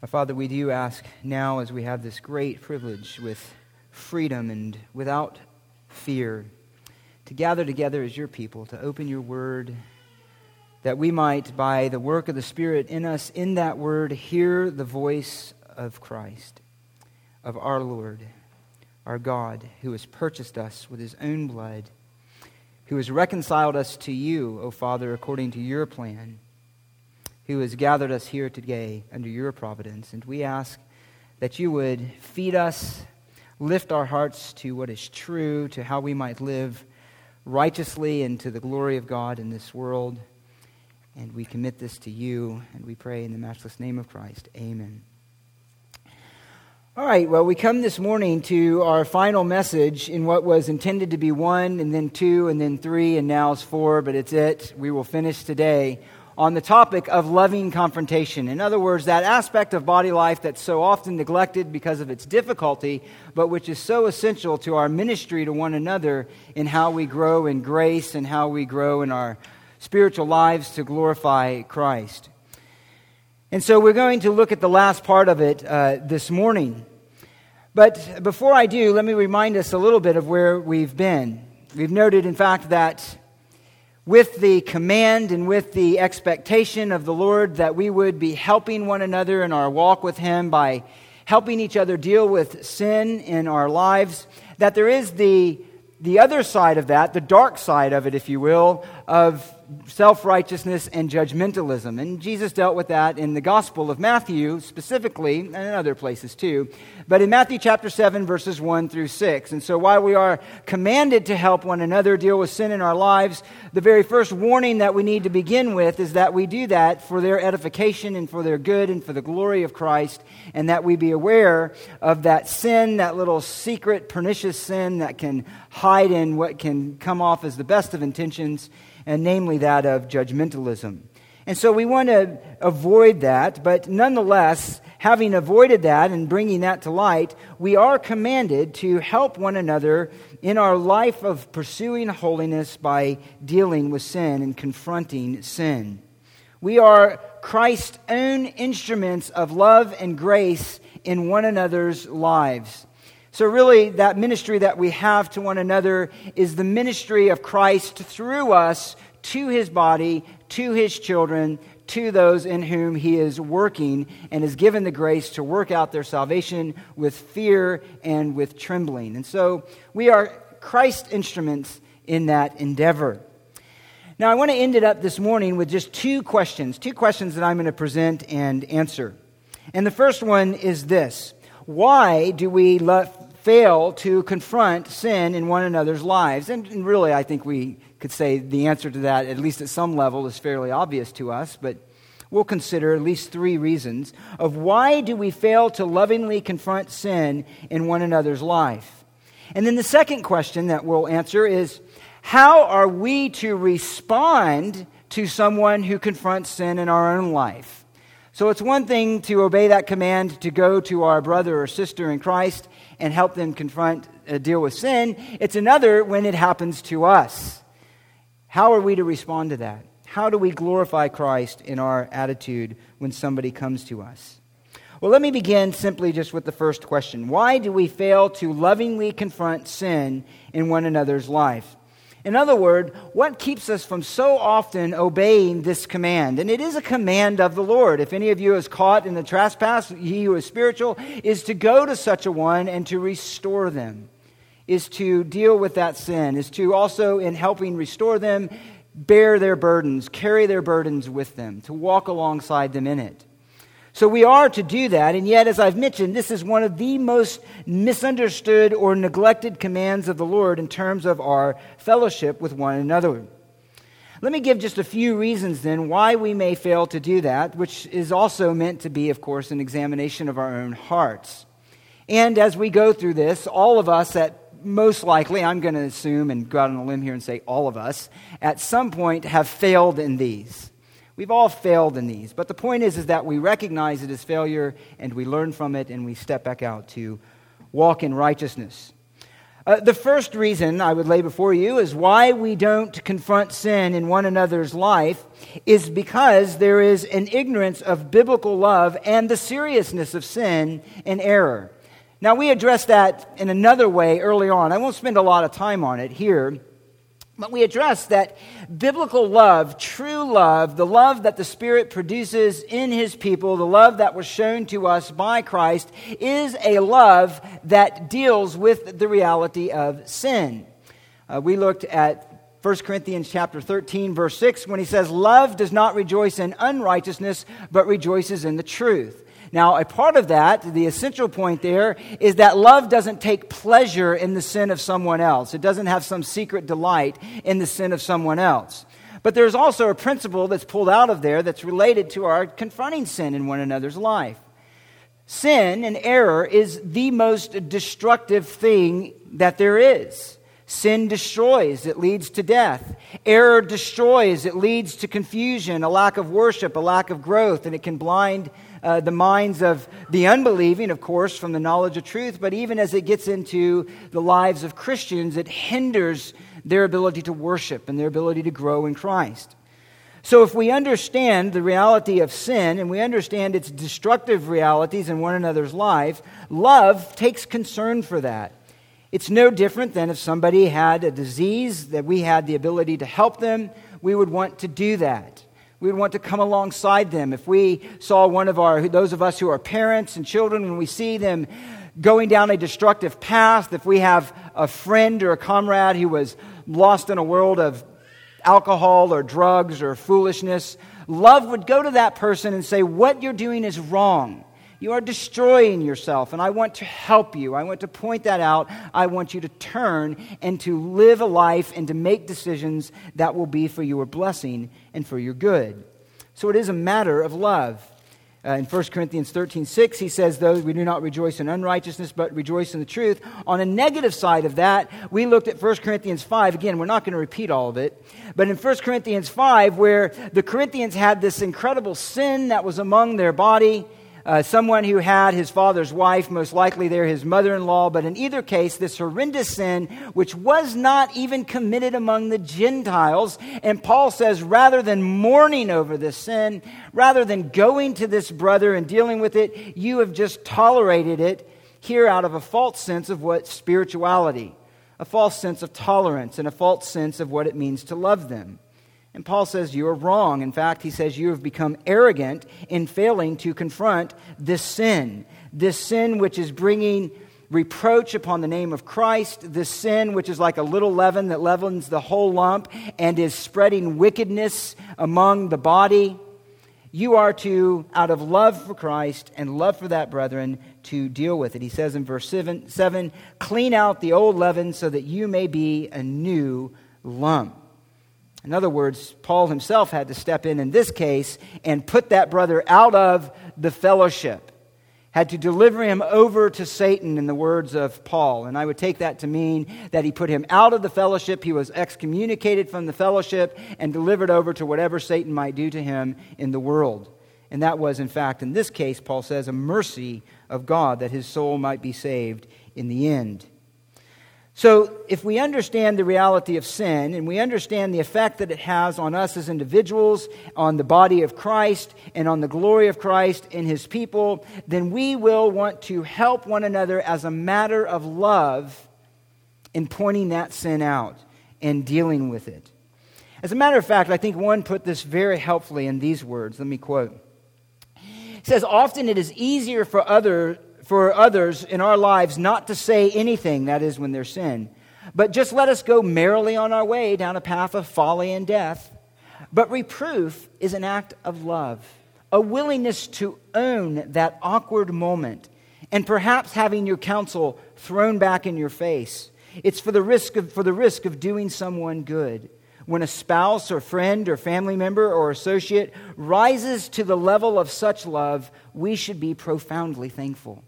Our Father, we do ask now as we have this great privilege with freedom and without fear to gather together as your people, to open your word, that we might, by the work of the Spirit in us, in that word, hear the voice of Christ, of our Lord, our God, who has purchased us with his own blood, who has reconciled us to you, O Father, according to your plan who has gathered us here today under your providence. And we ask that you would feed us, lift our hearts to what is true, to how we might live righteously and to the glory of God in this world. And we commit this to you, and we pray in the matchless name of Christ. Amen. All right, well, we come this morning to our final message in what was intended to be one, and then two, and then three, and now is four, but it's it. We will finish today on the topic of loving confrontation. In other words, that aspect of body life that's so often neglected because of its difficulty, but which is so essential to our ministry to one another in how we grow in grace and how we grow in our spiritual lives to glorify Christ. And so we're going to look at the last part of it uh, this morning. But before I do, let me remind us a little bit of where we've been. We've noted, in fact, that with the command and with the expectation of the Lord that we would be helping one another in our walk with Him by helping each other deal with sin in our lives, that there is the, the other side of that, the dark side of it, if you will, of self righteousness and judgmentalism. And Jesus dealt with that in the Gospel of Matthew specifically, and in other places too. But in Matthew chapter 7, verses 1 through 6. And so while we are commanded to help one another deal with sin in our lives, the very first warning that we need to begin with is that we do that for their edification and for their good and for the glory of Christ, and that we be aware of that sin, that little secret, pernicious sin that can hide in what can come off as the best of intentions and namely that of judgmentalism. And so we want to avoid that, but nonetheless, having avoided that and bringing that to light, we are commanded to help one another in our life of pursuing holiness by dealing with sin and confronting sin. We are Christ's own instruments of love and grace in one another's lives. So, really, that ministry that we have to one another is the ministry of Christ through us to his body, to his children, to those in whom he is working and is given the grace to work out their salvation with fear and with trembling. And so, we are Christ's instruments in that endeavor. Now, I want to end it up this morning with just two questions, two questions that I'm going to present and answer. And the first one is this Why do we love, fail to confront sin in one another's lives? And, and, really, I think we could say the answer to that, at least at some level, is fairly obvious to us, but we'll consider at least three reasons of why do we fail to lovingly confront sin in one another's life. And then the second question that we'll answer is how are we to respond to someone who confronts sin in our own life? So it's one thing to obey that command to go to our brother or sister in Christ and help them confront, uh, deal with sin. It's another when it happens to us. How are we to respond to that? How do we glorify Christ in our attitude when somebody comes to us? Well, let me begin simply just with the first question Why do we fail to lovingly confront sin in one another's life? In other words, what keeps us from so often obeying this command? And it is a command of the Lord. If any of you is caught in the trespass, he who is spiritual, is to go to such a one and to restore them, is to deal with that sin, is to also, in helping restore them, bear their burdens, carry their burdens with them, to walk alongside them in it. So we are to do that, and yet, as I've mentioned, this is one of the most misunderstood or neglected commands of the Lord in terms of our fellowship with one another. Let me give just a few reasons then why we may fail to do that, which is also meant to be, of course, an examination of our own hearts. And as we go through this, all of us at most likely, I'm going to assume and go out on a limb here and say all of us, at some point have failed in these. We've all failed in these. But the point is, is that we recognize it as failure and we learn from it and we step back out to walk in righteousness. Uh, the first reason I would lay before you is why we don't confront sin in one another's life is because there is an ignorance of biblical love and the seriousness of sin and error. Now, we addressed that in another way early on. I won't spend a lot of time on it here. But we address that biblical love, true love, the love that the Spirit produces in His people, the love that was shown to us by Christ, is a love that deals with the reality of sin. Uh, we looked at 1 Corinthians chapter 13 verse 6 when he says love does not rejoice in unrighteousness but rejoices in the truth. Now, a part of that, the essential point there, is that love doesn't take pleasure in the sin of someone else. It doesn't have some secret delight in the sin of someone else. But there's also a principle that's pulled out of there that's related to our confronting sin in one another's life. Sin and error is the most destructive thing that there is. Sin destroys, it leads to death. Error destroys, it leads to confusion, a lack of worship, a lack of growth, and it can blind uh, the minds of the unbelieving, of course, from the knowledge of truth, but even as it gets into the lives of Christians, it hinders their ability to worship and their ability to grow in Christ. So, if we understand the reality of sin and we understand its destructive realities in one another's life, love takes concern for that. It's no different than if somebody had a disease that we had the ability to help them, we would want to do that. We would want to come alongside them. If we saw one of our, those of us who are parents and children, when we see them going down a destructive path, if we have a friend or a comrade who was lost in a world of alcohol or drugs or foolishness, love would go to that person and say, What you're doing is wrong. You are destroying yourself, and I want to help you. I want to point that out. I want you to turn and to live a life and to make decisions that will be for your blessing and for your good. So it is a matter of love. Uh, in 1 Corinthians 13, 6, he says, Though we do not rejoice in unrighteousness, but rejoice in the truth. On a negative side of that, we looked at 1 Corinthians 5. Again, we're not going to repeat all of it. But in 1 Corinthians 5, where the Corinthians had this incredible sin that was among their body, uh, someone who had his father's wife, most likely they're his mother in law, but in either case, this horrendous sin, which was not even committed among the Gentiles. And Paul says, rather than mourning over this sin, rather than going to this brother and dealing with it, you have just tolerated it here out of a false sense of what spirituality, a false sense of tolerance, and a false sense of what it means to love them. And Paul says, You are wrong. In fact, he says, You have become arrogant in failing to confront this sin. This sin which is bringing reproach upon the name of Christ, this sin which is like a little leaven that leavens the whole lump and is spreading wickedness among the body. You are to, out of love for Christ and love for that brethren, to deal with it. He says in verse 7, 7 clean out the old leaven so that you may be a new lump. In other words, Paul himself had to step in in this case and put that brother out of the fellowship, had to deliver him over to Satan, in the words of Paul. And I would take that to mean that he put him out of the fellowship, he was excommunicated from the fellowship, and delivered over to whatever Satan might do to him in the world. And that was, in fact, in this case, Paul says, a mercy of God that his soul might be saved in the end. So, if we understand the reality of sin and we understand the effect that it has on us as individuals, on the body of Christ, and on the glory of Christ in his people, then we will want to help one another as a matter of love in pointing that sin out and dealing with it. As a matter of fact, I think one put this very helpfully in these words. Let me quote. He says, Often it is easier for other, for others in our lives not to say anything, that is, when there's sin, but just let us go merrily on our way down a path of folly and death. But reproof is an act of love, a willingness to own that awkward moment, and perhaps having your counsel thrown back in your face. It's for the risk of, for the risk of doing someone good. When a spouse or friend or family member or associate rises to the level of such love, we should be profoundly thankful.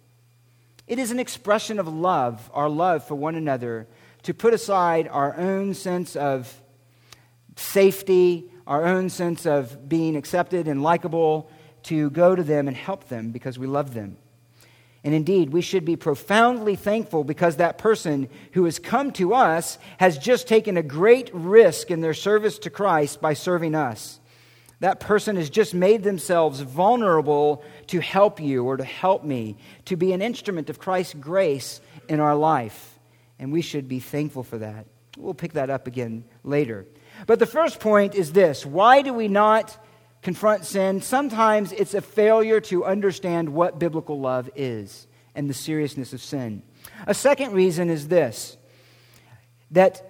It is an expression of love, our love for one another, to put aside our own sense of safety, our own sense of being accepted and likable, to go to them and help them because we love them. And indeed, we should be profoundly thankful because that person who has come to us has just taken a great risk in their service to Christ by serving us. That person has just made themselves vulnerable to help you or to help me, to be an instrument of Christ's grace in our life. And we should be thankful for that. We'll pick that up again later. But the first point is this why do we not confront sin? Sometimes it's a failure to understand what biblical love is and the seriousness of sin. A second reason is this that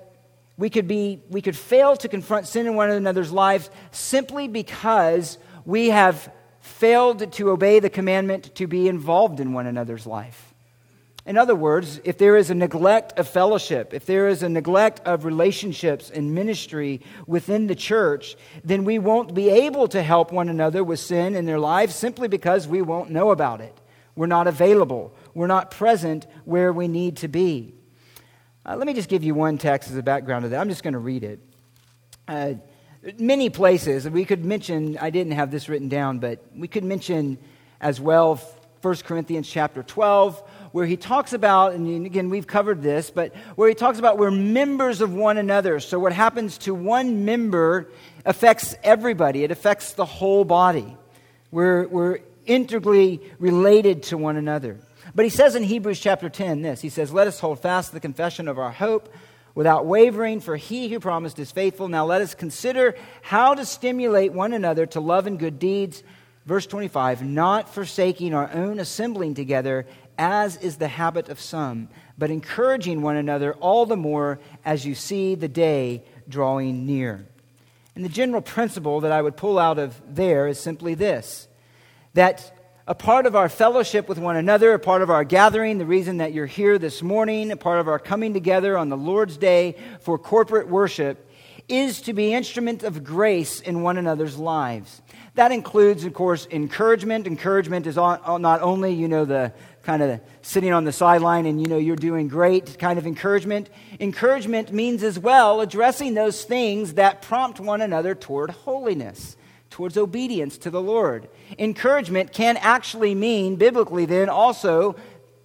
we could, be, we could fail to confront sin in one another's lives simply because we have failed to obey the commandment to be involved in one another's life. In other words, if there is a neglect of fellowship, if there is a neglect of relationships and ministry within the church, then we won't be able to help one another with sin in their lives simply because we won't know about it. We're not available. We're not present where we need to be. Uh, let me just give you one text as a background to that. I'm just going to read it. Uh, many places, we could mention, I didn't have this written down, but we could mention as well 1 Corinthians chapter 12 where he talks about, and again, we've covered this, but where he talks about we're members of one another. So what happens to one member affects everybody, it affects the whole body. We're, we're integrally related to one another. But he says in Hebrews chapter 10 this He says, Let us hold fast the confession of our hope without wavering, for he who promised is faithful. Now let us consider how to stimulate one another to love and good deeds. Verse 25, not forsaking our own assembling together, as is the habit of some, but encouraging one another all the more as you see the day drawing near. And the general principle that I would pull out of there is simply this that a part of our fellowship with one another, a part of our gathering, the reason that you're here this morning, a part of our coming together on the Lord's Day for corporate worship, is to be instrument of grace in one another's lives. That includes, of course, encouragement. Encouragement is not only, you know, the kind of sitting on the sideline and you know you're doing great kind of encouragement. Encouragement means as well addressing those things that prompt one another toward holiness, towards obedience to the Lord. Encouragement can actually mean, biblically, then also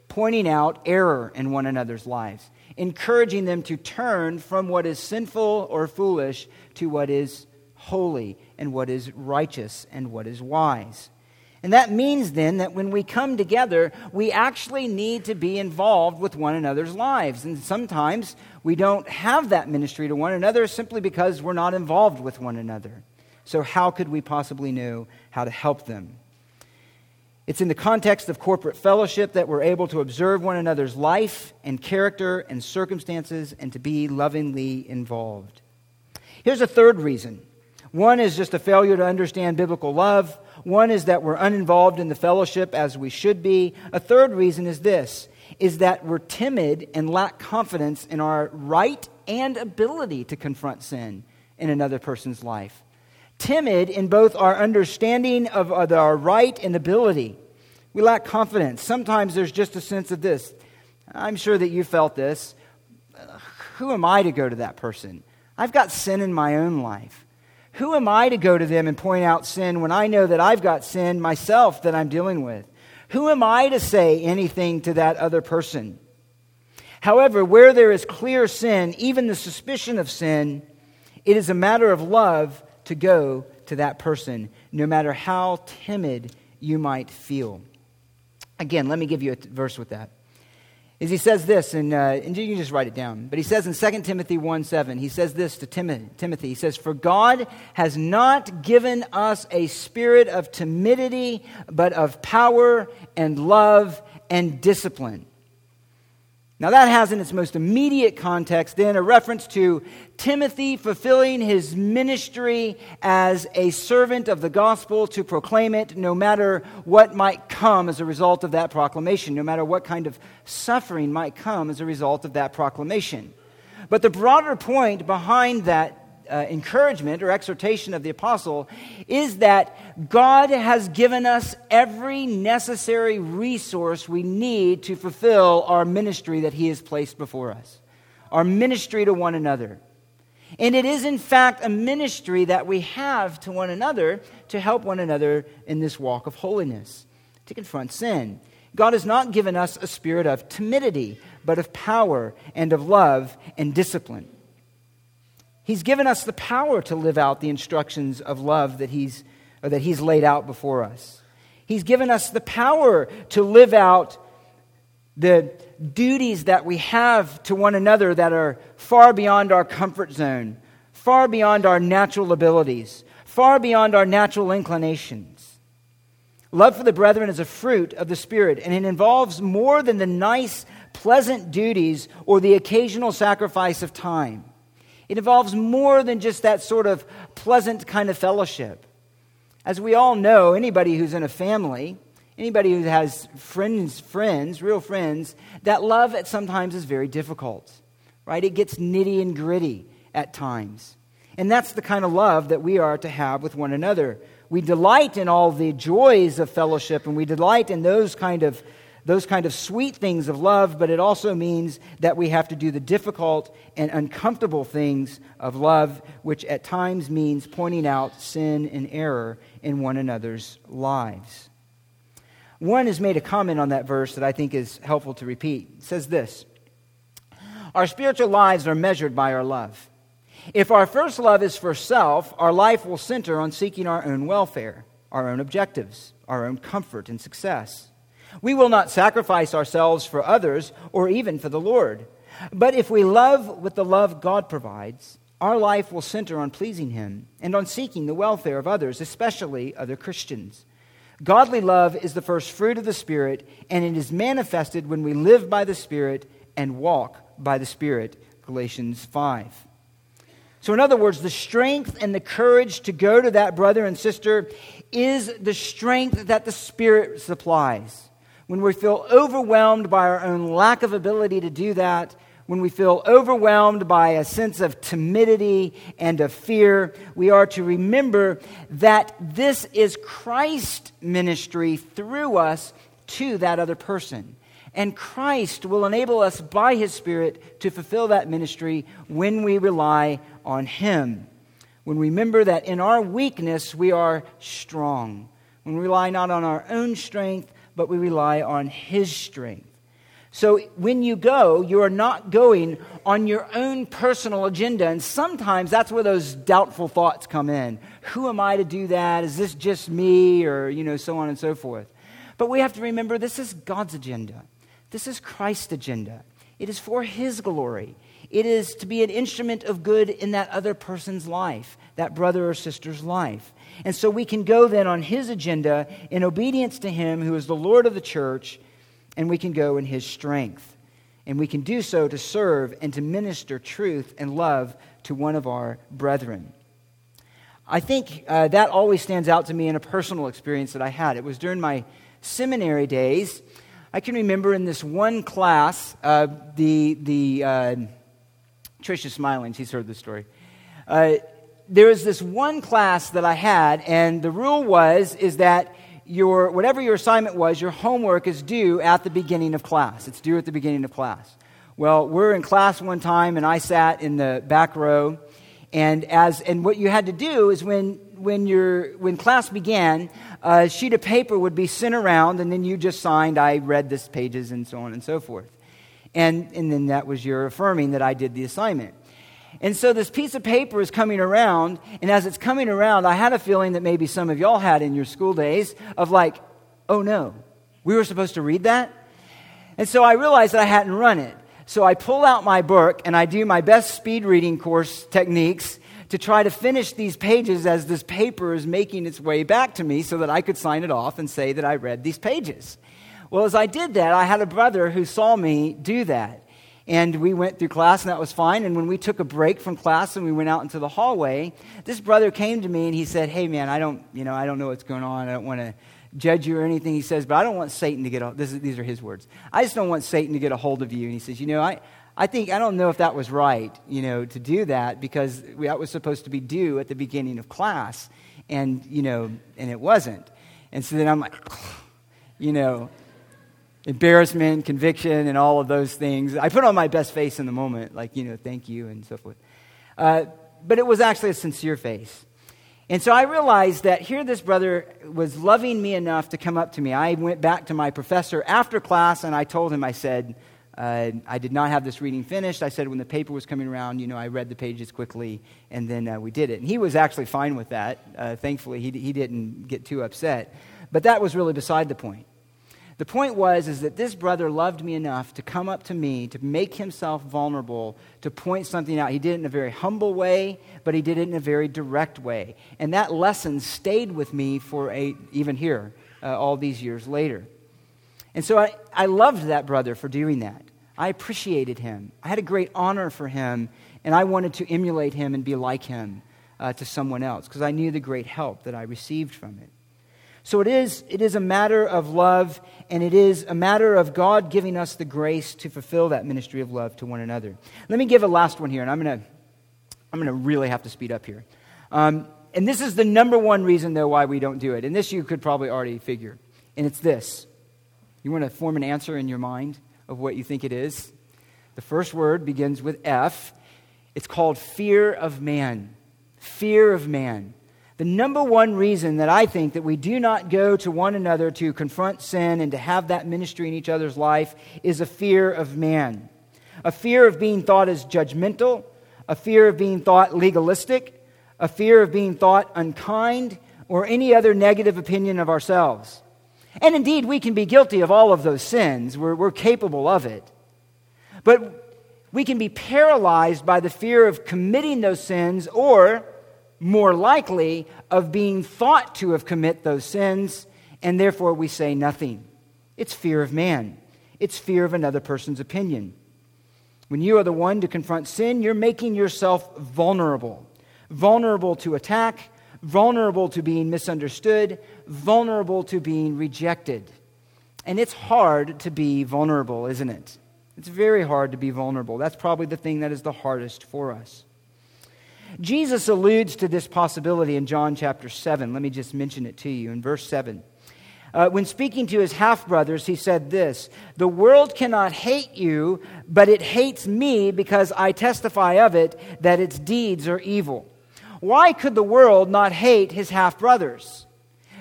pointing out error in one another's lives, encouraging them to turn from what is sinful or foolish to what is holy and what is righteous and what is wise. And that means then that when we come together, we actually need to be involved with one another's lives. And sometimes we don't have that ministry to one another simply because we're not involved with one another. So, how could we possibly know how to help them? It's in the context of corporate fellowship that we're able to observe one another's life and character and circumstances and to be lovingly involved. Here's a third reason one is just a failure to understand biblical love. One is that we're uninvolved in the fellowship as we should be. A third reason is this is that we're timid and lack confidence in our right and ability to confront sin in another person's life. Timid in both our understanding of our right and ability. We lack confidence. Sometimes there's just a sense of this. I'm sure that you felt this. Who am I to go to that person? I've got sin in my own life. Who am I to go to them and point out sin when I know that I've got sin myself that I'm dealing with? Who am I to say anything to that other person? However, where there is clear sin, even the suspicion of sin, it is a matter of love to go to that person, no matter how timid you might feel. Again, let me give you a verse with that is he says this, and, uh, and you can just write it down. But he says in 2 Timothy 1 7, he says this to Tim- Timothy. He says, For God has not given us a spirit of timidity, but of power and love and discipline. Now, that has in its most immediate context then a reference to Timothy fulfilling his ministry as a servant of the gospel to proclaim it no matter what might come as a result of that proclamation, no matter what kind of suffering might come as a result of that proclamation. But the broader point behind that uh, encouragement or exhortation of the apostle is that God has given us every necessary resource we need to fulfill our ministry that he has placed before us, our ministry to one another. And it is, in fact, a ministry that we have to one another to help one another in this walk of holiness, to confront sin. God has not given us a spirit of timidity, but of power and of love and discipline. He's given us the power to live out the instructions of love that he's, that he's laid out before us. He's given us the power to live out the duties that we have to one another that are far beyond our comfort zone, far beyond our natural abilities, far beyond our natural inclinations. Love for the brethren is a fruit of the Spirit, and it involves more than the nice, pleasant duties or the occasional sacrifice of time. It involves more than just that sort of pleasant kind of fellowship. As we all know, anybody who's in a family, anybody who has friends, friends, real friends, that love at sometimes is very difficult, right? It gets nitty and gritty at times. And that's the kind of love that we are to have with one another. We delight in all the joys of fellowship and we delight in those kind of those kind of sweet things of love, but it also means that we have to do the difficult and uncomfortable things of love, which at times means pointing out sin and error in one another's lives. One has made a comment on that verse that I think is helpful to repeat. It says this Our spiritual lives are measured by our love. If our first love is for self, our life will center on seeking our own welfare, our own objectives, our own comfort and success. We will not sacrifice ourselves for others or even for the Lord. But if we love with the love God provides, our life will center on pleasing Him and on seeking the welfare of others, especially other Christians. Godly love is the first fruit of the Spirit, and it is manifested when we live by the Spirit and walk by the Spirit. Galatians 5. So, in other words, the strength and the courage to go to that brother and sister is the strength that the Spirit supplies when we feel overwhelmed by our own lack of ability to do that, when we feel overwhelmed by a sense of timidity and of fear, we are to remember that this is Christ's ministry through us to that other person. And Christ will enable us by His Spirit to fulfill that ministry when we rely on Him. When we remember that in our weakness we are strong. When we rely not on our own strength, but we rely on His strength. So when you go, you are not going on your own personal agenda. And sometimes that's where those doubtful thoughts come in. Who am I to do that? Is this just me? Or, you know, so on and so forth. But we have to remember this is God's agenda. This is Christ's agenda. It is for His glory. It is to be an instrument of good in that other person's life, that brother or sister's life. And so we can go then on his agenda in obedience to him who is the Lord of the church, and we can go in his strength. And we can do so to serve and to minister truth and love to one of our brethren. I think uh, that always stands out to me in a personal experience that I had. It was during my seminary days. I can remember in this one class, uh, the, the uh, Trisha's smiling, she's heard this story. There was this one class that I had, and the rule was is that your whatever your assignment was, your homework is due at the beginning of class. It's due at the beginning of class. Well, we're in class one time, and I sat in the back row, and as and what you had to do is when when your when class began, a sheet of paper would be sent around, and then you just signed, "I read this pages," and so on and so forth, and and then that was your affirming that I did the assignment. And so this piece of paper is coming around, and as it's coming around, I had a feeling that maybe some of y'all had in your school days of like, oh no, we were supposed to read that? And so I realized that I hadn't run it. So I pull out my book and I do my best speed reading course techniques to try to finish these pages as this paper is making its way back to me so that I could sign it off and say that I read these pages. Well, as I did that, I had a brother who saw me do that. And we went through class, and that was fine. And when we took a break from class and we went out into the hallway, this brother came to me and he said, Hey, man, I don't, you know, I don't know what's going on. I don't want to judge you or anything. He says, But I don't want Satan to get a, this is, these are his words. I just don't want Satan to get a hold of you. And he says, You know, I, I think, I don't know if that was right, you know, to do that because that was supposed to be due at the beginning of class. And, you know, and it wasn't. And so then I'm like, you know, embarrassment, conviction, and all of those things. I put on my best face in the moment, like, you know, thank you and so forth. Uh, but it was actually a sincere face. And so I realized that here this brother was loving me enough to come up to me. I went back to my professor after class and I told him, I said, uh, I did not have this reading finished. I said when the paper was coming around, you know, I read the pages quickly and then uh, we did it. And he was actually fine with that. Uh, thankfully, he, he didn't get too upset. But that was really beside the point. The point was is that this brother loved me enough to come up to me, to make himself vulnerable, to point something out. He did it in a very humble way, but he did it in a very direct way. And that lesson stayed with me for a, even here, uh, all these years later. And so I, I loved that brother for doing that. I appreciated him. I had a great honor for him, and I wanted to emulate him and be like him uh, to someone else because I knew the great help that I received from it. So it is, it is a matter of love, and it is a matter of God giving us the grace to fulfill that ministry of love to one another. Let me give a last one here, and I'm going to I'm to really have to speed up here. Um, and this is the number one reason, though, why we don't do it. And this you could probably already figure. And it's this you want to form an answer in your mind of what you think it is? The first word begins with F. It's called fear of man. Fear of man. The number one reason that I think that we do not go to one another to confront sin and to have that ministry in each other's life is a fear of man. A fear of being thought as judgmental, a fear of being thought legalistic, a fear of being thought unkind, or any other negative opinion of ourselves. And indeed, we can be guilty of all of those sins. We're, we're capable of it. But we can be paralyzed by the fear of committing those sins or more likely of being thought to have commit those sins, and therefore we say nothing. It's fear of man. It's fear of another person's opinion. When you are the one to confront sin, you're making yourself vulnerable. Vulnerable to attack, vulnerable to being misunderstood, vulnerable to being rejected. And it's hard to be vulnerable, isn't it? It's very hard to be vulnerable. That's probably the thing that is the hardest for us. Jesus alludes to this possibility in John chapter 7. Let me just mention it to you in verse 7. Uh, when speaking to his half brothers, he said this The world cannot hate you, but it hates me because I testify of it that its deeds are evil. Why could the world not hate his half brothers?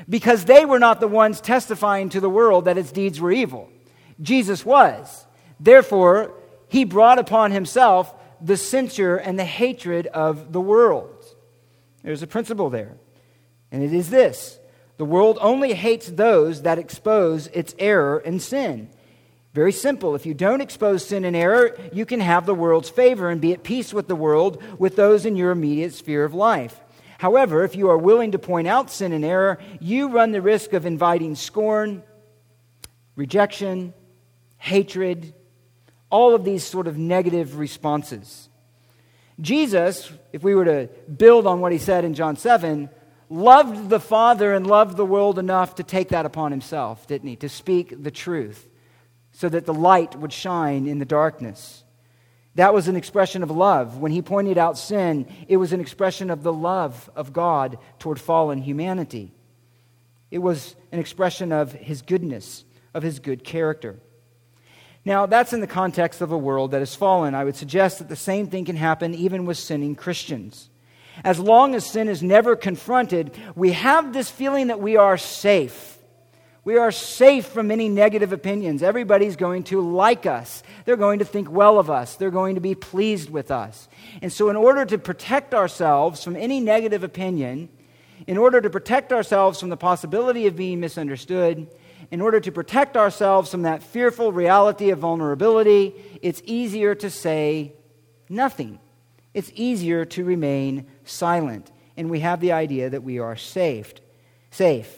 Because they were not the ones testifying to the world that its deeds were evil. Jesus was. Therefore, he brought upon himself the censure and the hatred of the world. There's a principle there, and it is this the world only hates those that expose its error and sin. Very simple. If you don't expose sin and error, you can have the world's favor and be at peace with the world, with those in your immediate sphere of life. However, if you are willing to point out sin and error, you run the risk of inviting scorn, rejection, hatred, all of these sort of negative responses. Jesus, if we were to build on what he said in John 7, loved the Father and loved the world enough to take that upon himself, didn't he? To speak the truth so that the light would shine in the darkness. That was an expression of love. When he pointed out sin, it was an expression of the love of God toward fallen humanity. It was an expression of his goodness, of his good character. Now, that's in the context of a world that has fallen. I would suggest that the same thing can happen even with sinning Christians. As long as sin is never confronted, we have this feeling that we are safe. We are safe from any negative opinions. Everybody's going to like us. They're going to think well of us. They're going to be pleased with us. And so, in order to protect ourselves from any negative opinion, in order to protect ourselves from the possibility of being misunderstood, in order to protect ourselves from that fearful reality of vulnerability, it's easier to say nothing. It's easier to remain silent. And we have the idea that we are saved, safe.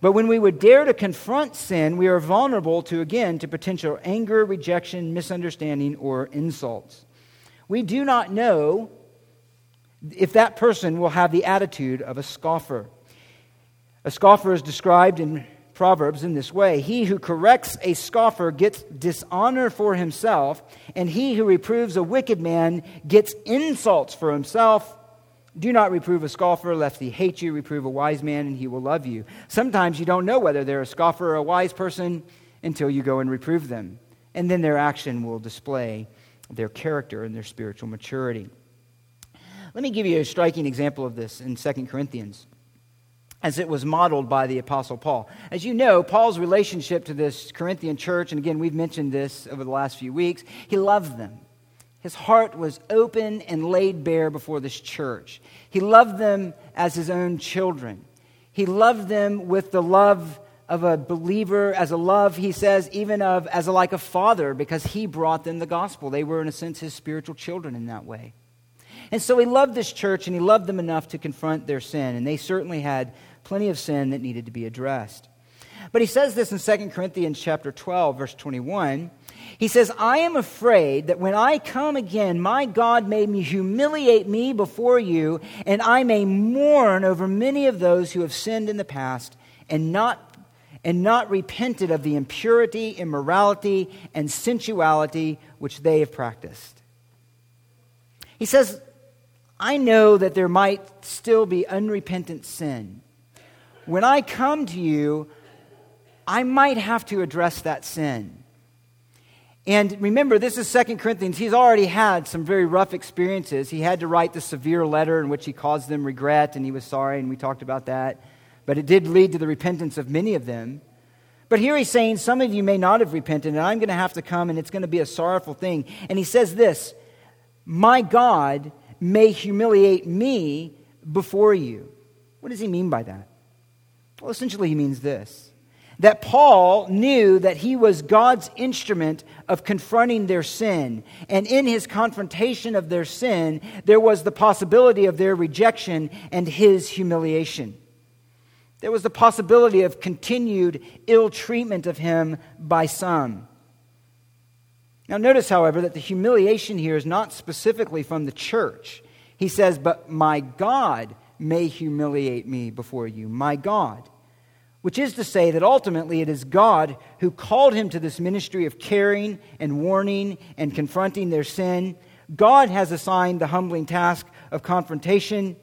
But when we would dare to confront sin, we are vulnerable to, again, to potential anger, rejection, misunderstanding, or insults. We do not know if that person will have the attitude of a scoffer. A scoffer is described in Proverbs in this way He who corrects a scoffer gets dishonor for himself, and he who reproves a wicked man gets insults for himself. Do not reprove a scoffer, lest he hate you. Reprove a wise man, and he will love you. Sometimes you don't know whether they're a scoffer or a wise person until you go and reprove them. And then their action will display their character and their spiritual maturity. Let me give you a striking example of this in 2 Corinthians as it was modeled by the Apostle Paul. As you know, Paul's relationship to this Corinthian church, and again, we've mentioned this over the last few weeks, he loved them. His heart was open and laid bare before this church. He loved them as his own children. He loved them with the love of a believer, as a love, he says, even of as a like a father, because he brought them the gospel. They were, in a sense, his spiritual children in that way. And so he loved this church and he loved them enough to confront their sin. And they certainly had plenty of sin that needed to be addressed. But he says this in 2 Corinthians chapter 12 verse 21. He says, "I am afraid that when I come again, my God may humiliate me before you, and I may mourn over many of those who have sinned in the past and not and not repented of the impurity, immorality, and sensuality which they have practiced." He says, I know that there might still be unrepentant sin. When I come to you, I might have to address that sin. And remember, this is Second Corinthians. He's already had some very rough experiences. He had to write the severe letter in which he caused them regret, and he was sorry, and we talked about that. But it did lead to the repentance of many of them. But here he's saying, Some of you may not have repented, and I'm going to have to come, and it's going to be a sorrowful thing. And he says this My God may humiliate me before you. What does he mean by that? Well, essentially, he means this that Paul knew that he was God's instrument of confronting their sin. And in his confrontation of their sin, there was the possibility of their rejection and his humiliation. There was the possibility of continued ill treatment of him by some. Now, notice, however, that the humiliation here is not specifically from the church. He says, But my God may humiliate me before you, my God. Which is to say that ultimately it is God who called him to this ministry of caring and warning and confronting their sin. God has assigned the humbling task of confrontation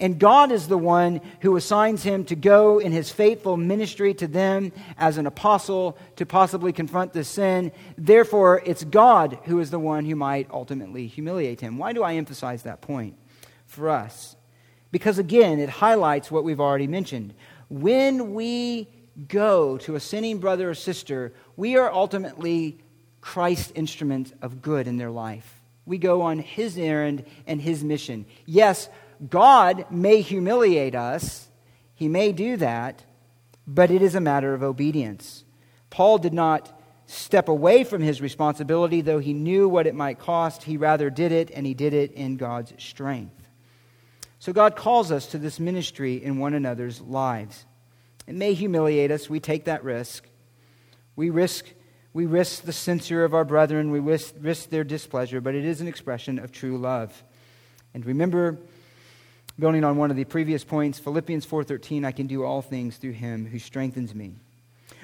and God is the one who assigns him to go in his faithful ministry to them as an apostle to possibly confront this sin. Therefore, it's God who is the one who might ultimately humiliate him. Why do I emphasize that point for us? Because again, it highlights what we've already mentioned. When we go to a sinning brother or sister, we are ultimately Christ's instrument of good in their life. We go on his errand and his mission. Yes, God may humiliate us, He may do that, but it is a matter of obedience. Paul did not step away from his responsibility, though he knew what it might cost. He rather did it, and he did it in God's strength. So God calls us to this ministry in one another's lives. It may humiliate us. We take that risk. We risk, we risk the censure of our brethren. We risk, risk their displeasure, but it is an expression of true love. And remember, building on one of the previous points philippians 4.13 i can do all things through him who strengthens me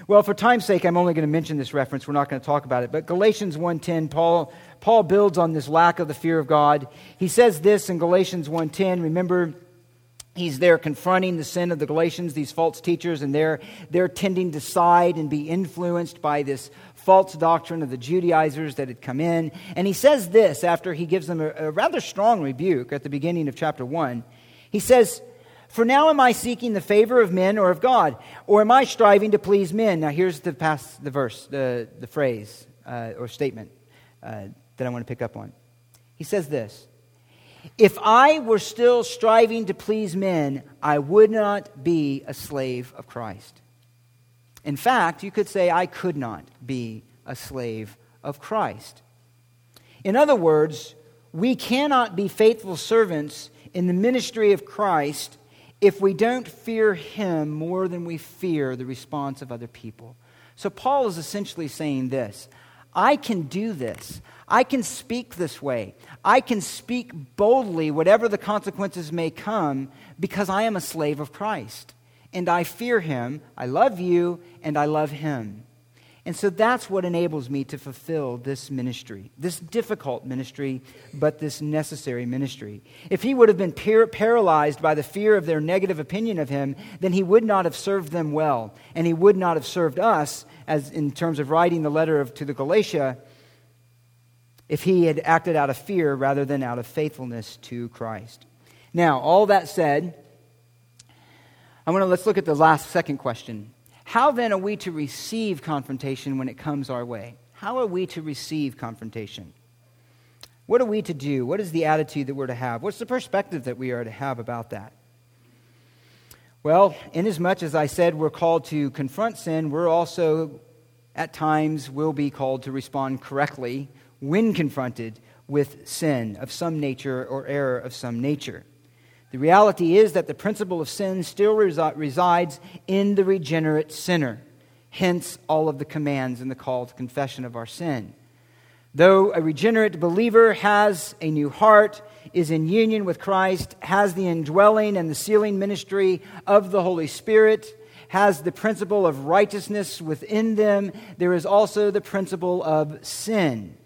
well for time's sake i'm only going to mention this reference. We're not going to talk about it. But galatians 1.10 paul, paul builds on this lack of the fear of god. He says this in galatians 1.10 remember he's there confronting the sin of the galatians these false teachers and they're, they're tending to side and be influenced by this false doctrine of the judaizers that had come in. And he says this after he gives them a, a rather strong rebuke at the beginning of chapter 1 he says, For now am I seeking the favor of men or of God? Or am I striving to please men? Now here's the, past, the verse, the, the phrase uh, or statement uh, that I want to pick up on. He says this If I were still striving to please men, I would not be a slave of Christ. In fact, you could say I could not be a slave of Christ. In other words, we cannot be faithful servants in the ministry of Christ if we don't fear him more than we fear the response of other people. So, Paul is essentially saying this I can do this. I can speak this way. I can speak boldly, whatever the consequences may come, because I am a slave of Christ. And I fear him. I love you, and I love him. And so that's what enables me to fulfill this ministry, this difficult ministry, but this necessary ministry. If he would have been par- paralyzed by the fear of their negative opinion of him, then he would not have served them well, and he would not have served us, as in terms of writing the letter of, to the Galatia, if he had acted out of fear rather than out of faithfulness to Christ. Now, all that said, I want to let's look at the last second question. How then are we to receive confrontation when it comes our way? How are we to receive confrontation? What are we to do? What is the attitude that we're to have? What's the perspective that we are to have about that? Well, inasmuch as I said we're called to confront sin, we're also at times will be called to respond correctly when confronted with sin of some nature or error of some nature. The reality is that the principle of sin still resi- resides in the regenerate sinner, hence, all of the commands and the call to confession of our sin. Though a regenerate believer has a new heart, is in union with Christ, has the indwelling and the sealing ministry of the Holy Spirit, has the principle of righteousness within them, there is also the principle of sin.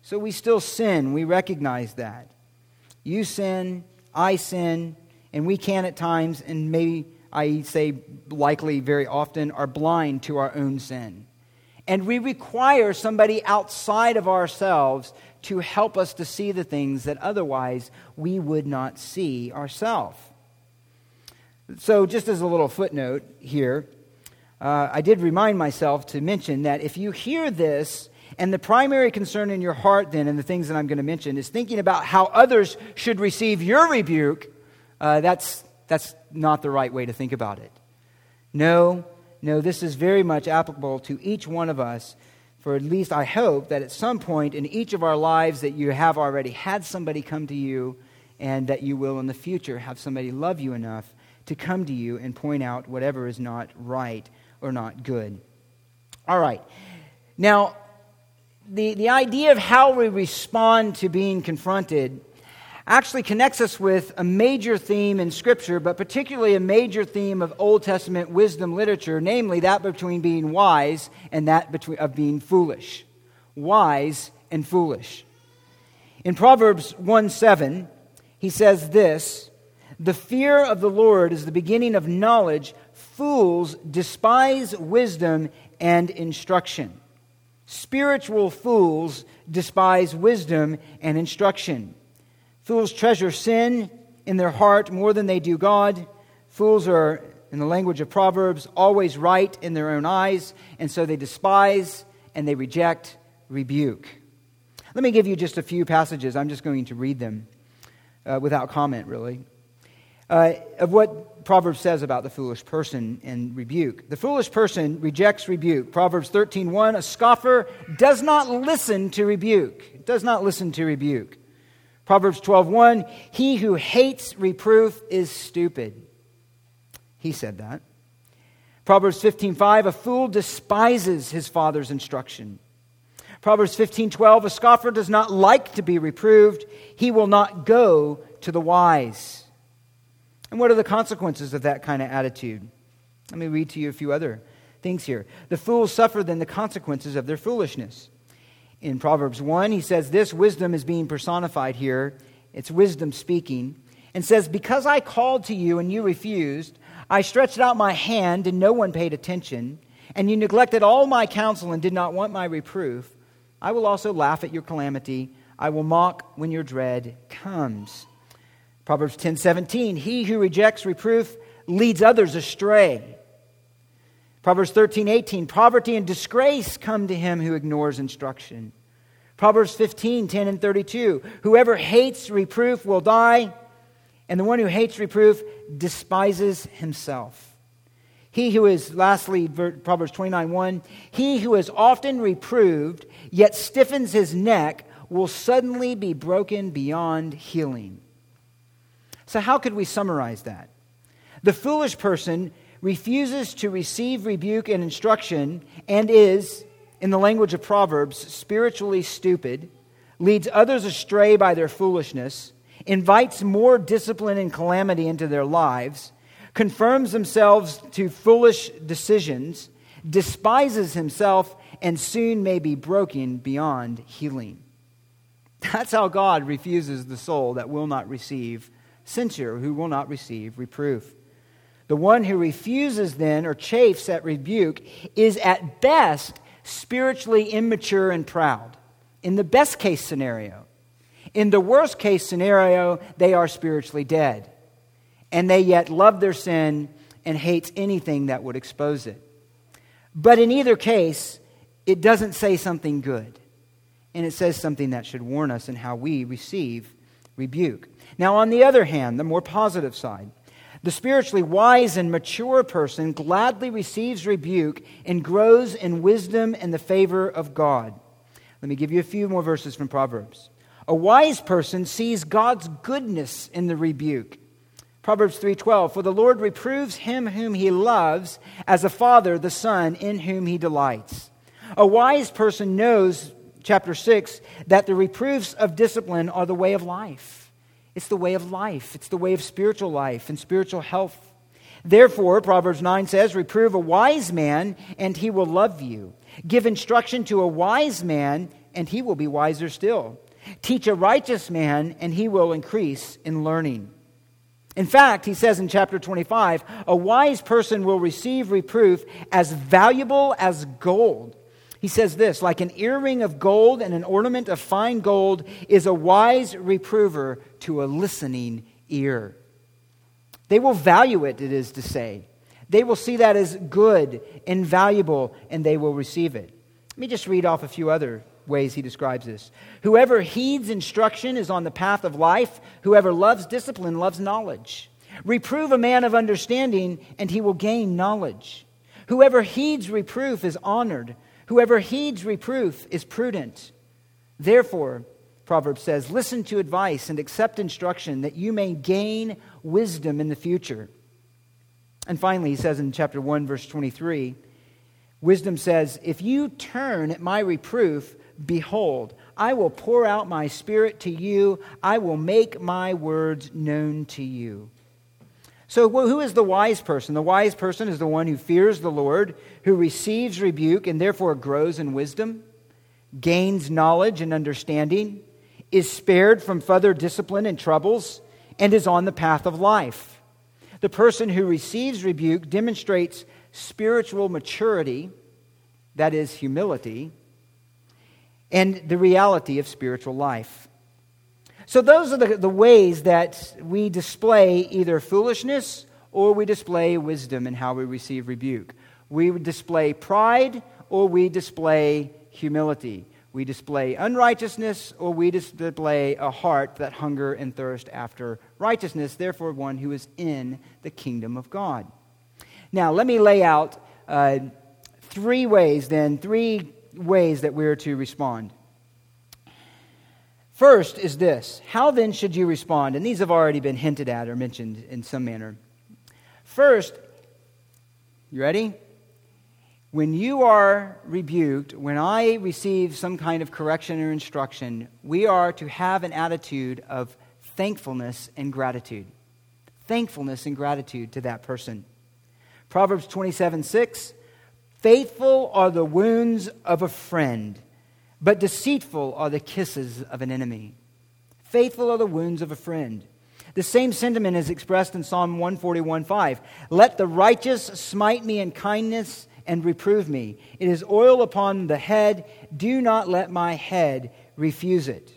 So we still sin. We recognize that. You sin, I sin, and we can at times, and maybe I say likely very often, are blind to our own sin. And we require somebody outside of ourselves to help us to see the things that otherwise we would not see ourselves. So, just as a little footnote here, uh, I did remind myself to mention that if you hear this, and the primary concern in your heart, then, and the things that I'm going to mention, is thinking about how others should receive your rebuke, uh, that's, that's not the right way to think about it. No, no, this is very much applicable to each one of us. For at least I hope that at some point in each of our lives that you have already had somebody come to you and that you will in the future have somebody love you enough to come to you and point out whatever is not right or not good. All right. Now, the, the idea of how we respond to being confronted actually connects us with a major theme in Scripture, but particularly a major theme of Old Testament wisdom literature, namely that between being wise and that between, of being foolish. Wise and foolish. In Proverbs 1 7, he says this The fear of the Lord is the beginning of knowledge. Fools despise wisdom and instruction. Spiritual fools despise wisdom and instruction. Fools treasure sin in their heart more than they do God. Fools are, in the language of Proverbs, always right in their own eyes, and so they despise and they reject rebuke. Let me give you just a few passages. I'm just going to read them uh, without comment, really, uh, of what Proverbs says about the foolish person and rebuke. The foolish person rejects rebuke. Proverbs 13:1, a scoffer does not listen to rebuke. Does not listen to rebuke. Proverbs 12:1, he who hates reproof is stupid. He said that. Proverbs 15:5, a fool despises his father's instruction. Proverbs 15:12, a scoffer does not like to be reproved, he will not go to the wise. And what are the consequences of that kind of attitude? Let me read to you a few other things here. The fools suffer then the consequences of their foolishness in Proverbs 1. He says this wisdom is being personified here. It's wisdom speaking. And says, Because I called to you and you refused, I stretched out my hand and no one paid attention, and you neglected all my counsel and did not want my reproof, I will also laugh at your calamity. I will mock when your dread comes. Proverbs 10:17 He who rejects reproof leads others astray. Proverbs 13, 18, poverty and disgrace come to him who ignores instruction. Proverbs 15, 10 and 32, whoever hates reproof will die, and the one who hates reproof despises himself. He who is, lastly, Proverbs 29, 1, he who is often reproved, yet stiffens his neck, will suddenly be broken beyond healing. So, how could we summarize that? The foolish person refuses to receive rebuke and instruction and is, in the language of Proverbs, spiritually stupid, leads others astray by their foolishness, invites more discipline and calamity into their lives, confirms themselves to foolish decisions, despises himself, and soon may be broken beyond healing. That's how God refuses the soul that will not receive censure, who will not receive reproof. The one who refuses then or chafes at rebuke is at best spiritually immature and proud. In the best case scenario, in the worst case scenario, they are spiritually dead. and they yet love their sin and hates anything that would expose it. But in either case, it doesn't say something good. And it says something that should warn us in how we receive rebuke. Now, on the other hand, the more positive side, the spiritually wise and mature person gladly receives rebuke and grows in wisdom and the favor of God. Let me give you a few more verses from Proverbs. A wise person sees God's goodness in the rebuke. Proverbs 3:12 For the Lord reproves him whom he loves as a father the son in whom he delights. A wise person knows chapter 6 that the reproofs of discipline are the way of life. It's the way of life, it's the way of spiritual life and spiritual health. Therefore, Proverbs 9 says, Reprove a wise man, and he will love you. Give instruction to a wise man, and he will be wiser still. Teach a righteous man, and he will increase in learning. In fact, he says in chapter 25, a wise person will receive reproof as valuable as gold he says this like an earring of gold and an ornament of fine gold is a wise reprover to a listening ear. They will value it, it is to say. They will see that as good and valuable, and they will receive it. Let me just read off a few other ways he describes this. Whoever heeds instruction is on the path of life. Whoever loves discipline loves knowledge. Reprove a man of understanding, and he will gain knowledge. Whoever heeds reproof is honored. Whoever heeds reproof is prudent. Therefore, Proverbs says, listen to advice and accept instruction that you may gain wisdom in the future. And finally, he says in chapter 1, verse 23, wisdom says, If you turn at my reproof, behold, I will pour out my spirit to you, I will make my words known to you. So, who is the wise person? The wise person is the one who fears the Lord, who receives rebuke and therefore grows in wisdom, gains knowledge and understanding, is spared from further discipline and troubles, and is on the path of life. The person who receives rebuke demonstrates spiritual maturity, that is, humility, and the reality of spiritual life. So, those are the, the ways that we display either foolishness or we display wisdom in how we receive rebuke. We display pride or we display humility. We display unrighteousness or we display a heart that hunger and thirst after righteousness, therefore, one who is in the kingdom of God. Now, let me lay out uh, three ways, then, three ways that we're to respond. First is this How then should you respond? And these have already been hinted at or mentioned in some manner. First, you ready? When you are rebuked, when I receive some kind of correction or instruction, we are to have an attitude of thankfulness and gratitude. Thankfulness and gratitude to that person. Proverbs 27 6 Faithful are the wounds of a friend but deceitful are the kisses of an enemy. Faithful are the wounds of a friend. The same sentiment is expressed in Psalm 141:5. Let the righteous smite me in kindness and reprove me. It is oil upon the head. Do not let my head refuse it.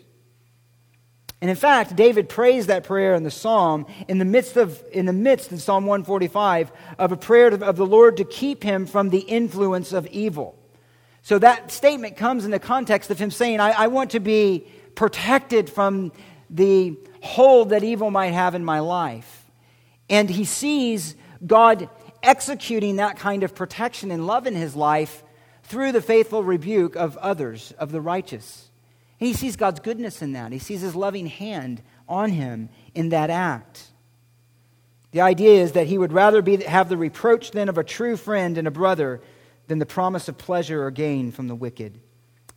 And in fact, David prays that prayer in the psalm in the midst of in the midst in Psalm 145 of a prayer of the Lord to keep him from the influence of evil. So that statement comes in the context of him saying, I, I want to be protected from the hold that evil might have in my life. And he sees God executing that kind of protection and love in his life through the faithful rebuke of others, of the righteous. And he sees God's goodness in that. He sees his loving hand on him in that act. The idea is that he would rather be, have the reproach then of a true friend and a brother than the promise of pleasure or gain from the wicked.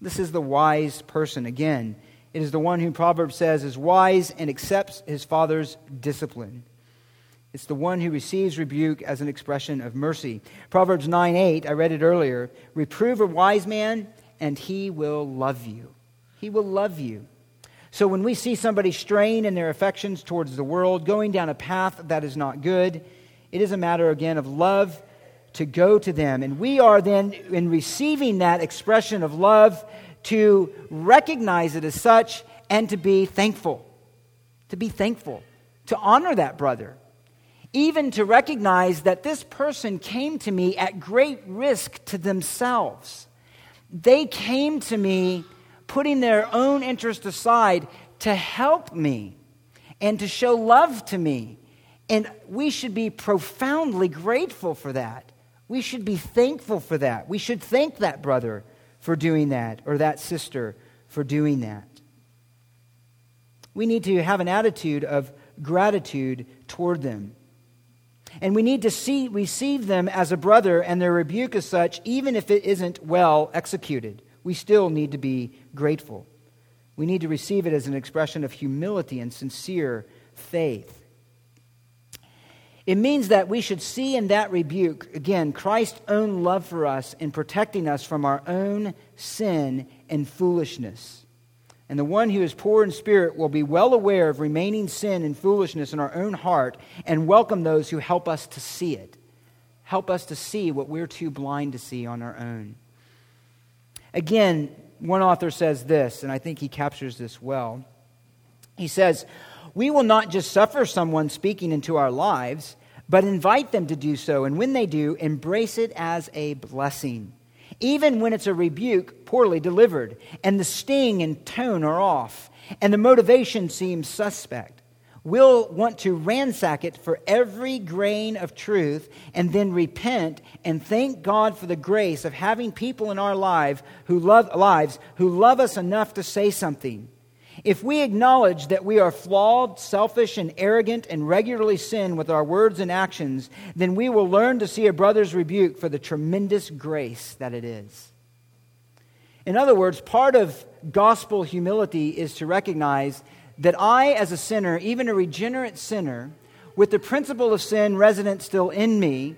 This is the wise person. Again, it is the one who Proverbs says is wise and accepts his father's discipline. It's the one who receives rebuke as an expression of mercy. Proverbs 9 8, I read it earlier. Reprove a wise man, and he will love you. He will love you. So when we see somebody strain in their affections towards the world, going down a path that is not good, it is a matter, again, of love to go to them. And we are then, in receiving that expression of love, to recognize it as such and to be thankful. To be thankful. To honor that brother. even to recognize that this person came to me at great risk to themselves. They came to me putting their own interest aside to help me and to show love to me. And we should be profoundly grateful for that. We should be thankful for that. We should thank that brother for doing that or that sister for doing that. We need to have an attitude of gratitude toward them. And we need to see, receive them as a brother and their rebuke as such, even if it isn't well executed. We still need to be grateful. We need to receive it as an expression of humility and sincere faith. It means that we should see in that rebuke, again, Christ's own love for us in protecting us from our own sin and foolishness. And the one who is poor in spirit will be well aware of remaining sin and foolishness in our own heart and welcome those who help us to see it. Help us to see what we're too blind to see on our own. Again, one author says this, and I think he captures this well. He says, We will not just suffer someone speaking into our lives, but invite them to do so. And when they do, embrace it as a blessing even when it's a rebuke poorly delivered, and the sting and tone are off, and the motivation seems suspect. We'll want to ransack it for every grain of truth and then repent and thank God for the grace of having people in our life who love, lives who love us enough to say something if we acknowledge that we are flawed, selfish, and arrogant and regularly sin with our words and actions, then we will learn to see a brother's rebuke for the tremendous grace that it is. In other words, part of gospel humility is to recognize that I, as a sinner, even a regenerate sinner, with the principle of sin resident still in me,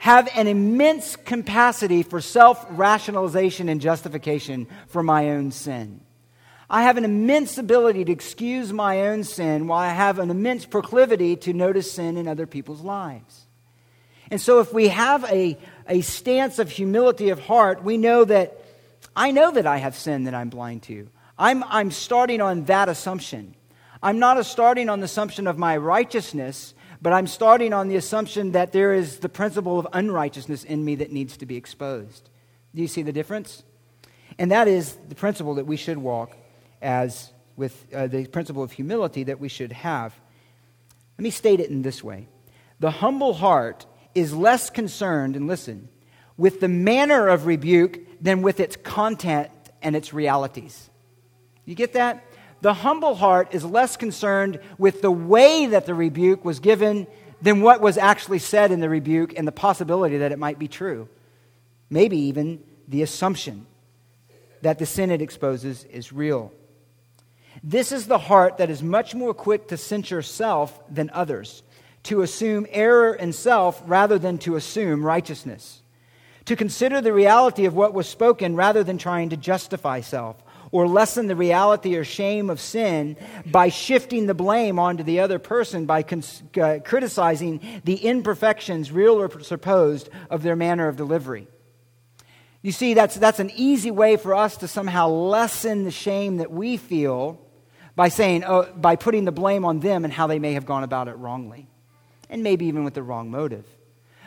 have an immense capacity for self rationalization and justification for my own sin. I have an immense ability to excuse my own sin while I have an immense proclivity to notice sin in other people's lives. And so, if we have a, a stance of humility of heart, we know that I know that I have sin that I'm blind to. I'm, I'm starting on that assumption. I'm not starting on the assumption of my righteousness, but I'm starting on the assumption that there is the principle of unrighteousness in me that needs to be exposed. Do you see the difference? And that is the principle that we should walk as with uh, the principle of humility that we should have. Let me state it in this way The humble heart is less concerned, and listen, with the manner of rebuke than with its content and its realities. You get that? The humble heart is less concerned with the way that the rebuke was given than what was actually said in the rebuke and the possibility that it might be true. Maybe even the assumption that the sin it exposes is real. This is the heart that is much more quick to censure self than others, to assume error in self rather than to assume righteousness, to consider the reality of what was spoken rather than trying to justify self, or lessen the reality or shame of sin by shifting the blame onto the other person by cons- uh, criticizing the imperfections, real or supposed, of their manner of delivery. You see, that's, that's an easy way for us to somehow lessen the shame that we feel by saying, oh, by putting the blame on them and how they may have gone about it wrongly, and maybe even with the wrong motive.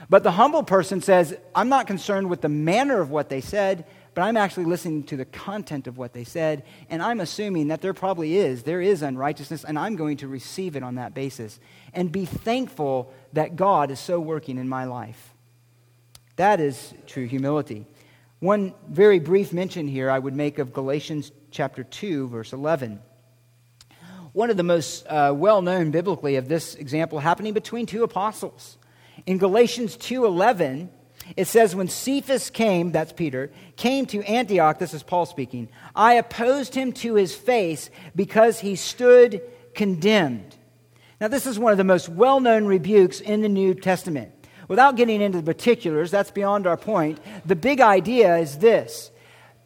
But the humble person says, I'm not concerned with the manner of what they said, but I'm actually listening to the content of what they said, and I'm assuming that there probably is, there is unrighteousness, and I'm going to receive it on that basis and be thankful that God is so working in my life. That is true humility. One very brief mention here I would make of Galatians chapter 2, verse 11 one of the most uh, well known biblically of this example happening between two apostles. In Galatians 2:11, it says, When Cephas came, that's Peter, came to Antioch, this is Paul speaking, I opposed him to his face because he stood condemned. Now, this is one of the most well known rebukes in the New Testament. Without getting into the particulars, that's beyond our point. The big idea is this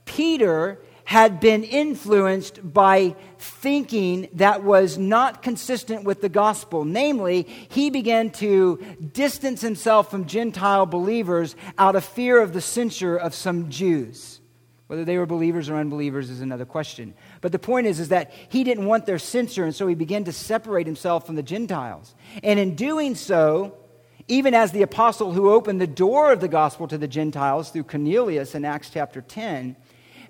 Peter had been influenced by thinking that was not consistent with the gospel. Namely, he began to distance himself from Gentile believers out of fear of the censure of some Jews. Whether they were believers or unbelievers is another question. But the point is, is that he didn't want their censure, and so he began to separate himself from the Gentiles. And in doing so, even as the apostle who opened the door of the gospel to the Gentiles through Cornelius in Acts chapter 10,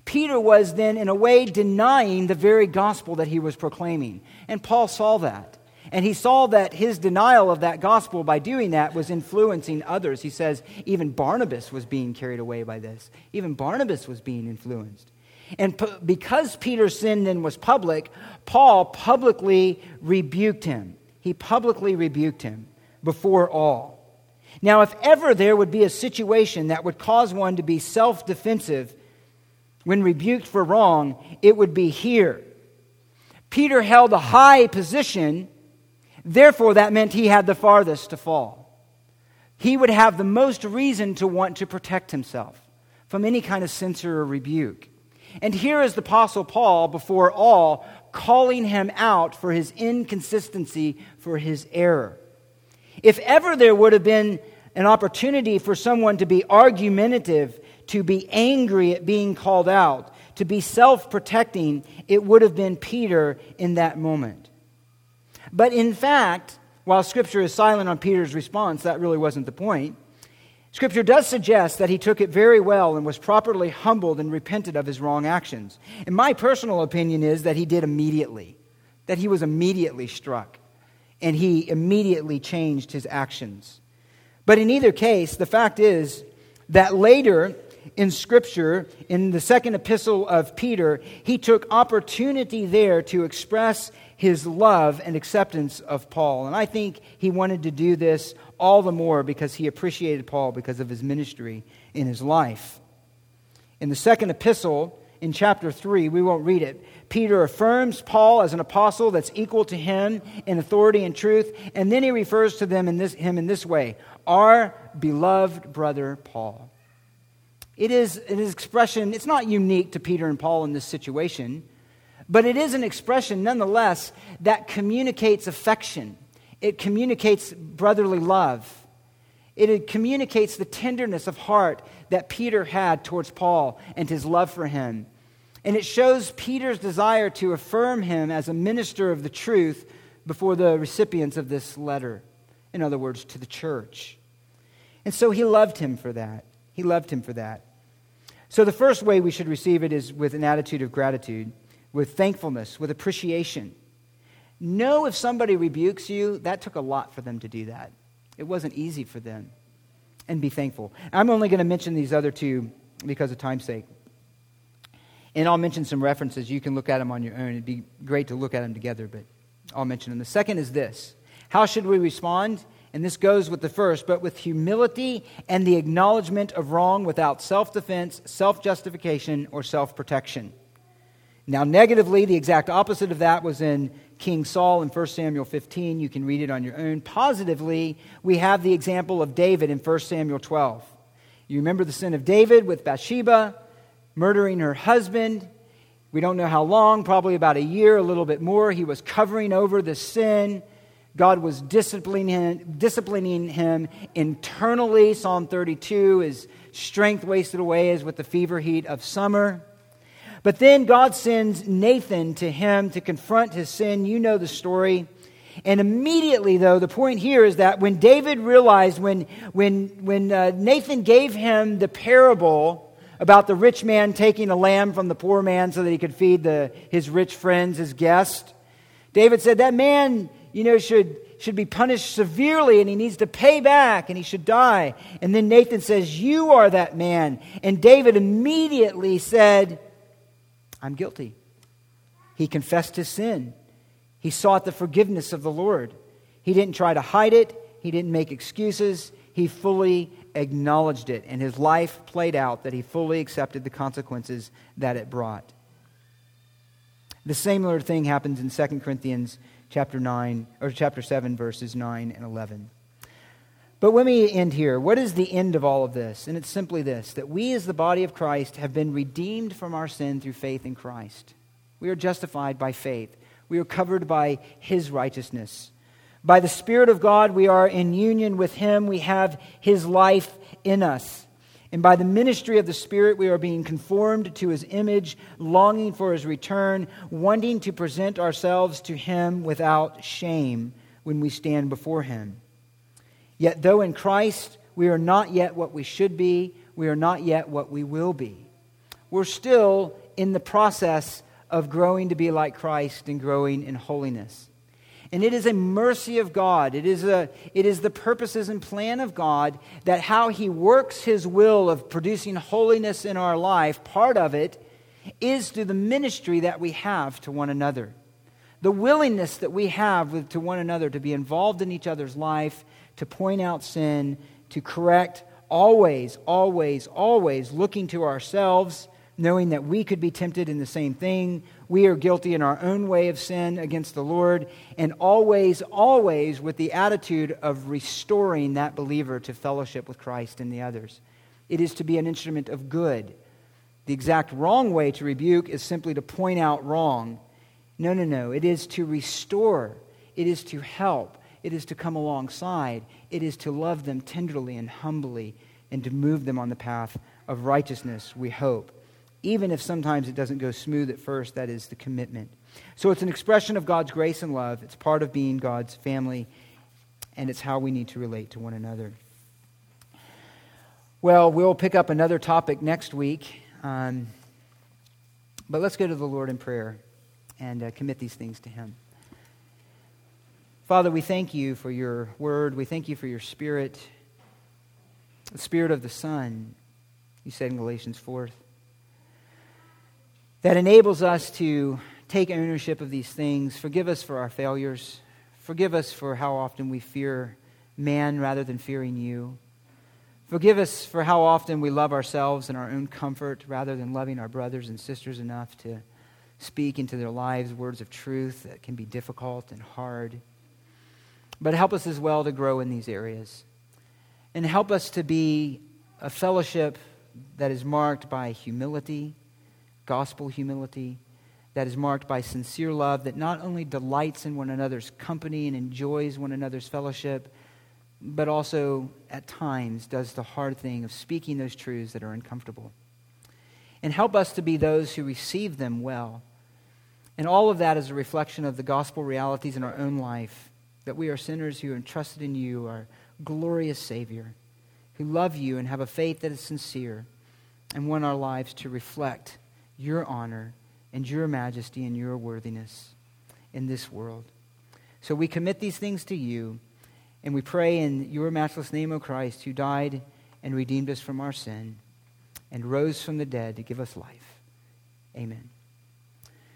Peter was then, in a way, denying the very gospel that he was proclaiming. And Paul saw that. And he saw that his denial of that gospel by doing that was influencing others. He says even Barnabas was being carried away by this. Even Barnabas was being influenced. And p- because Peter's sin then was public, Paul publicly rebuked him. He publicly rebuked him before all. Now, if ever there would be a situation that would cause one to be self defensive when rebuked for wrong, it would be here. Peter held a high position, therefore, that meant he had the farthest to fall. He would have the most reason to want to protect himself from any kind of censure or rebuke. And here is the Apostle Paul, before all, calling him out for his inconsistency, for his error. If ever there would have been an opportunity for someone to be argumentative, to be angry at being called out, to be self protecting, it would have been Peter in that moment. But in fact, while Scripture is silent on Peter's response, that really wasn't the point. Scripture does suggest that he took it very well and was properly humbled and repented of his wrong actions. And my personal opinion is that he did immediately, that he was immediately struck and he immediately changed his actions. But in either case, the fact is that later in Scripture, in the second epistle of Peter, he took opportunity there to express his love and acceptance of Paul. And I think he wanted to do this all the more because he appreciated Paul because of his ministry in his life. In the second epistle, in chapter 3, we won't read it, Peter affirms Paul as an apostle that's equal to him in authority and truth, and then he refers to them in this, him in this way Our beloved brother Paul. It is an expression, it's not unique to Peter and Paul in this situation, but it is an expression nonetheless that communicates affection. It communicates brotherly love. It communicates the tenderness of heart that Peter had towards Paul and his love for him. And it shows Peter's desire to affirm him as a minister of the truth before the recipients of this letter. In other words, to the church. And so he loved him for that. He loved him for that. So the first way we should receive it is with an attitude of gratitude, with thankfulness, with appreciation. Know if somebody rebukes you, that took a lot for them to do that. It wasn't easy for them. And be thankful. I'm only going to mention these other two because of time's sake. And I'll mention some references. You can look at them on your own. It'd be great to look at them together, but I'll mention them. The second is this How should we respond? And this goes with the first, but with humility and the acknowledgement of wrong without self defense, self justification, or self protection. Now, negatively, the exact opposite of that was in King Saul in 1 Samuel 15. You can read it on your own. Positively, we have the example of David in 1 Samuel 12. You remember the sin of David with Bathsheba, murdering her husband. We don't know how long, probably about a year, a little bit more. He was covering over the sin. God was disciplining him, disciplining him internally. Psalm 32 his strength wasted away as with the fever heat of summer. But then God sends Nathan to him to confront his sin. You know the story. And immediately, though, the point here is that when David realized, when, when, when uh, Nathan gave him the parable about the rich man taking a lamb from the poor man so that he could feed the, his rich friends, his guests, David said, That man, you know, should, should be punished severely and he needs to pay back and he should die. And then Nathan says, You are that man. And David immediately said, I'm guilty. He confessed his sin. He sought the forgiveness of the Lord. He didn't try to hide it, he didn't make excuses. He fully acknowledged it, and his life played out that he fully accepted the consequences that it brought. The similar thing happens in 2 Corinthians chapter 9 or chapter 7 verses 9 and 11. But when we end here, what is the end of all of this? And it's simply this that we, as the body of Christ, have been redeemed from our sin through faith in Christ. We are justified by faith, we are covered by his righteousness. By the Spirit of God, we are in union with him, we have his life in us. And by the ministry of the Spirit, we are being conformed to his image, longing for his return, wanting to present ourselves to him without shame when we stand before him. Yet, though in Christ we are not yet what we should be, we are not yet what we will be. We're still in the process of growing to be like Christ and growing in holiness. And it is a mercy of God. It is, a, it is the purposes and plan of God that how He works His will of producing holiness in our life, part of it is through the ministry that we have to one another. The willingness that we have with, to one another to be involved in each other's life, to point out sin, to correct, always, always, always looking to ourselves knowing that we could be tempted in the same thing. We are guilty in our own way of sin against the Lord, and always, always with the attitude of restoring that believer to fellowship with Christ and the others. It is to be an instrument of good. The exact wrong way to rebuke is simply to point out wrong. No, no, no. It is to restore, it is to help, it is to come alongside, it is to love them tenderly and humbly, and to move them on the path of righteousness, we hope even if sometimes it doesn't go smooth at first, that is the commitment. So it's an expression of God's grace and love. It's part of being God's family, and it's how we need to relate to one another. Well, we'll pick up another topic next week. Um, but let's go to the Lord in prayer and uh, commit these things to Him. Father, we thank you for your word. We thank you for your spirit, the spirit of the Son, you said in Galatians 4 that enables us to take ownership of these things. Forgive us for our failures. Forgive us for how often we fear man rather than fearing you. Forgive us for how often we love ourselves and our own comfort rather than loving our brothers and sisters enough to speak into their lives words of truth that can be difficult and hard. But help us as well to grow in these areas. And help us to be a fellowship that is marked by humility gospel humility that is marked by sincere love that not only delights in one another's company and enjoys one another's fellowship, but also at times does the hard thing of speaking those truths that are uncomfortable. And help us to be those who receive them well. And all of that is a reflection of the gospel realities in our own life that we are sinners who are entrusted in you, our glorious Savior, who love you and have a faith that is sincere and want our lives to reflect your honor and your majesty and your worthiness in this world. So we commit these things to you, and we pray in your matchless name, O Christ, who died and redeemed us from our sin and rose from the dead to give us life. Amen.